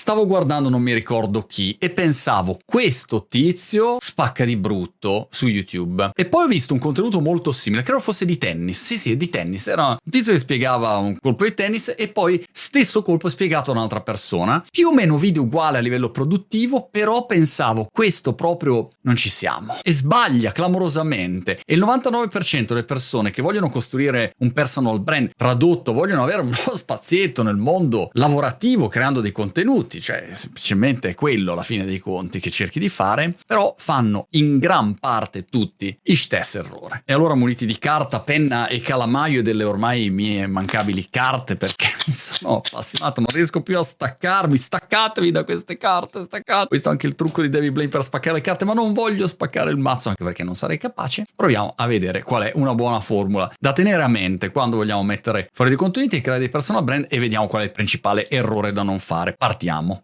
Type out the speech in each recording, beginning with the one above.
stavo guardando non mi ricordo chi e pensavo questo tizio spacca di brutto su YouTube. E poi ho visto un contenuto molto simile, credo fosse di tennis. Sì, sì, di tennis. Era un tizio che spiegava un colpo di tennis e poi stesso colpo spiegato a un'altra persona. Più o meno video uguale a livello produttivo, però pensavo questo proprio non ci siamo. E sbaglia clamorosamente. E il 99% delle persone che vogliono costruire un personal brand tradotto, vogliono avere uno spazietto nel mondo lavorativo creando dei contenuti, cioè semplicemente è quello alla fine dei conti che cerchi di fare, però fanno in gran parte tutti il stesso errore. E allora muniti di carta, penna e calamaio e delle ormai mie mancabili carte perché mi sono appassionato, non riesco più a staccarmi, staccatevi da queste carte, staccate. Questo è anche il trucco di David Blaine per spaccare le carte, ma non voglio spaccare il mazzo anche perché non sarei capace. Proviamo a vedere qual è una buona formula da tenere a mente quando vogliamo mettere fuori dei contenuti e creare dei personal brand e vediamo qual è il principale errore da non fare. Partiamo sentiamo.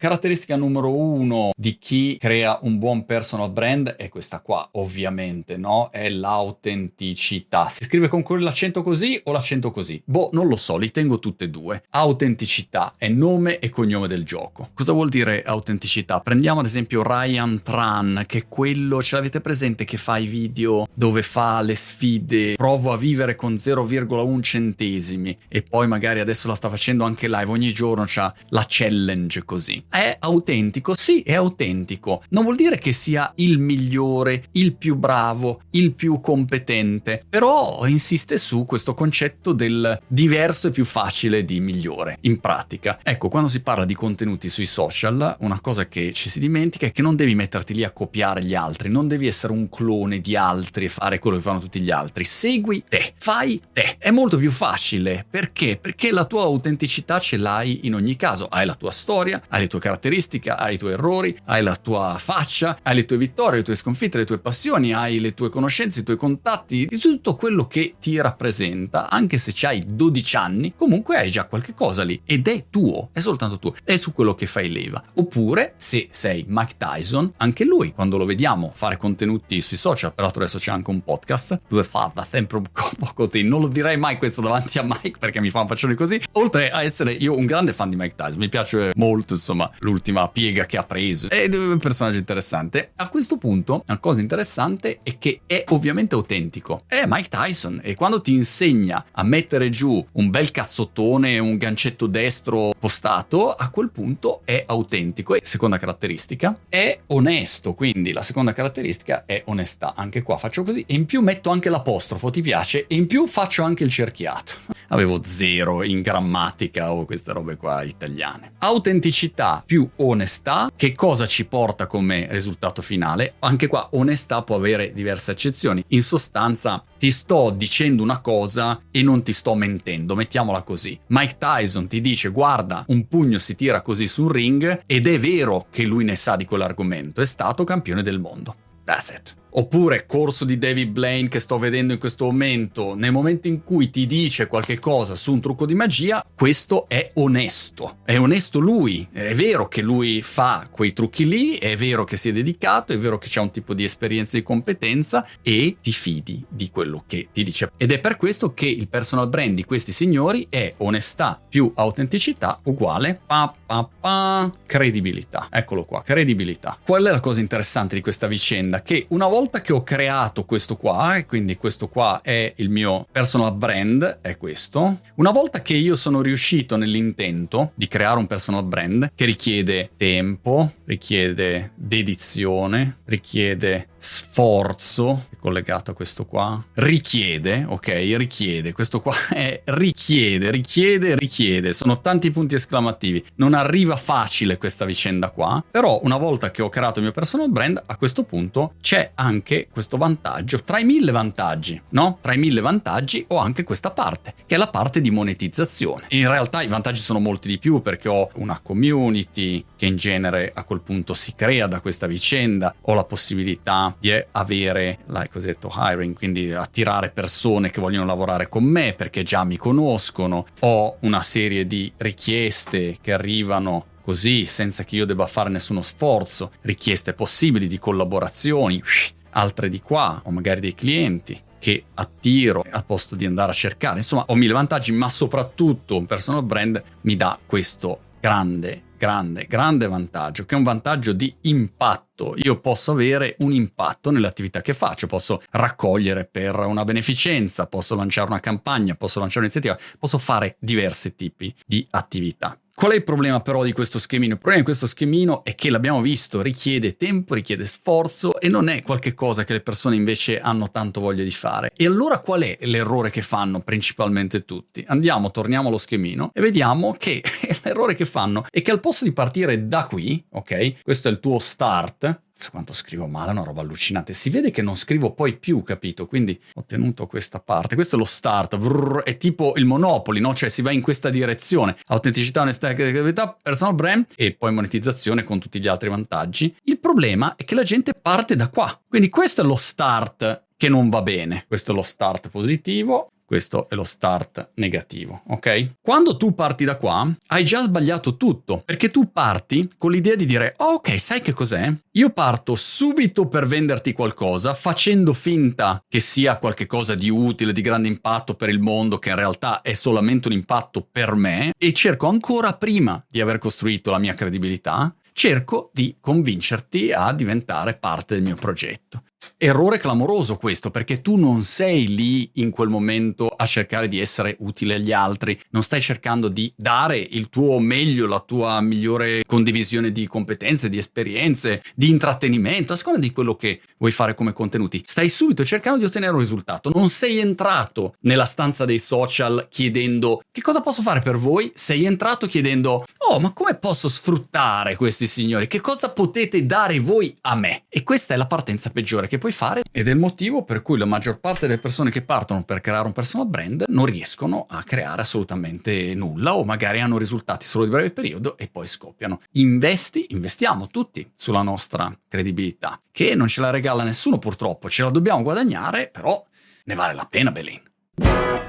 Caratteristica numero uno di chi crea un buon personal brand è questa qua, ovviamente, no? È l'autenticità. Si scrive con l'accento così o l'accento così? Boh, non lo so, li tengo tutte e due. Autenticità è nome e cognome del gioco. Cosa vuol dire autenticità? Prendiamo ad esempio Ryan Tran, che è quello, ce l'avete presente, che fa i video dove fa le sfide, provo a vivere con 0,1 centesimi e poi magari adesso la sta facendo anche live, ogni giorno c'ha la challenge così è autentico? Sì, è autentico. Non vuol dire che sia il migliore, il più bravo, il più competente, però insiste su questo concetto del diverso e più facile di migliore in pratica. Ecco, quando si parla di contenuti sui social, una cosa che ci si dimentica è che non devi metterti lì a copiare gli altri, non devi essere un clone di altri e fare quello che fanno tutti gli altri. Segui te, fai te. È molto più facile. Perché? Perché la tua autenticità ce l'hai in ogni caso. Hai la tua storia, hai le tue caratteristiche, hai i tuoi errori, hai la tua faccia, hai le tue vittorie, le tue sconfitte, le tue passioni, hai le tue conoscenze, i tuoi contatti, di tutto quello che ti rappresenta, anche se hai 12 anni, comunque hai già qualche cosa lì ed è tuo, è soltanto tuo, è su quello che fai leva. Oppure se sei Mike Tyson, anche lui, quando lo vediamo fare contenuti sui social, peraltro adesso c'è anche un podcast dove fa da sempre un po' così, non lo direi mai questo davanti a Mike perché mi fa un faccione così, oltre a essere io un grande fan di Mike Tyson, mi piace molto insomma l'ultima piega che ha preso. È un personaggio interessante. A questo punto, la cosa interessante è che è ovviamente autentico. È Mike Tyson e quando ti insegna a mettere giù un bel cazzottone, un gancetto destro postato, a quel punto è autentico. E seconda caratteristica, è onesto. Quindi la seconda caratteristica è onestà. Anche qua faccio così e in più metto anche l'apostrofo, ti piace? E in più faccio anche il cerchiato. Avevo zero in grammatica o queste robe qua italiane. Autenticità più onestà, che cosa ci porta come risultato finale? Anche qua onestà può avere diverse accezioni. In sostanza ti sto dicendo una cosa e non ti sto mentendo, mettiamola così. Mike Tyson ti dice guarda, un pugno si tira così sul ring ed è vero che lui ne sa di quell'argomento, è stato campione del mondo. That's it. Oppure corso di David Blaine che sto vedendo in questo momento, nel momento in cui ti dice qualche cosa su un trucco di magia, questo è onesto. È onesto lui. È vero che lui fa quei trucchi lì, è vero che si è dedicato, è vero che c'è un tipo di esperienza e di competenza e ti fidi di quello che ti dice. Ed è per questo che il personal brand di questi signori è onestà più autenticità uguale pa, pa, pa, credibilità. Eccolo qua, credibilità. Qual è la cosa interessante di questa vicenda? Che una volta volta che ho creato questo qua, e quindi questo qua è il mio personal brand, è questo, una volta che io sono riuscito nell'intento di creare un personal brand che richiede tempo, richiede dedizione, richiede sforzo, è collegato a questo qua, richiede, ok, richiede, questo qua è richiede, richiede, richiede, sono tanti punti esclamativi, non arriva facile questa vicenda qua, però una volta che ho creato il mio personal brand, a questo punto c'è anche questo vantaggio, tra i mille vantaggi, no? Tra i mille vantaggi ho anche questa parte, che è la parte di monetizzazione. In realtà i vantaggi sono molti di più perché ho una community che in genere a quel punto si crea da questa vicenda, ho la possibilità di avere la cosiddetto hiring, quindi attirare persone che vogliono lavorare con me perché già mi conoscono, ho una serie di richieste che arrivano così senza che io debba fare nessuno sforzo, richieste possibili di collaborazioni, altre di qua, o magari dei clienti che attiro al posto di andare a cercare. Insomma, ho mille vantaggi, ma soprattutto un personal brand mi dà questo grande, grande, grande vantaggio, che è un vantaggio di impatto. Io posso avere un impatto nell'attività che faccio, posso raccogliere per una beneficenza, posso lanciare una campagna, posso lanciare un'iniziativa, posso fare diversi tipi di attività. Qual è il problema però di questo schemino? Il problema di questo schemino è che l'abbiamo visto, richiede tempo, richiede sforzo e non è qualcosa che le persone invece hanno tanto voglia di fare. E allora qual è l'errore che fanno principalmente tutti? Andiamo, torniamo allo schemino e vediamo che l'errore che fanno è che al posto di partire da qui, ok? Questo è il tuo start, quanto scrivo male, una roba allucinante. Si vede che non scrivo poi più, capito? Quindi ho tenuto questa parte. Questo è lo start, vrr, è tipo il Monopoli, no? Cioè si va in questa direzione. Autenticità, onestà, credibilità, personal brand e poi monetizzazione con tutti gli altri vantaggi. Il problema è che la gente parte da qua. Quindi questo è lo start che non va bene. Questo è lo start positivo. Questo è lo start negativo, ok? Quando tu parti da qua, hai già sbagliato tutto, perché tu parti con l'idea di dire, oh, ok, sai che cos'è? Io parto subito per venderti qualcosa, facendo finta che sia qualcosa di utile, di grande impatto per il mondo, che in realtà è solamente un impatto per me, e cerco ancora prima di aver costruito la mia credibilità, cerco di convincerti a diventare parte del mio progetto. Errore clamoroso questo, perché tu non sei lì in quel momento a cercare di essere utile agli altri, non stai cercando di dare il tuo meglio, la tua migliore condivisione di competenze, di esperienze, di intrattenimento, a seconda di quello che vuoi fare come contenuti. Stai subito cercando di ottenere un risultato, non sei entrato nella stanza dei social chiedendo che cosa posso fare per voi, sei entrato chiedendo oh ma come posso sfruttare questi signori, che cosa potete dare voi a me? E questa è la partenza peggiore che puoi fare ed è il motivo per cui la maggior parte delle persone che partono per creare un personal brand non riescono a creare assolutamente nulla o magari hanno risultati solo di breve periodo e poi scoppiano. Investi, investiamo tutti sulla nostra credibilità, che non ce la regala nessuno purtroppo, ce la dobbiamo guadagnare, però ne vale la pena, Belin.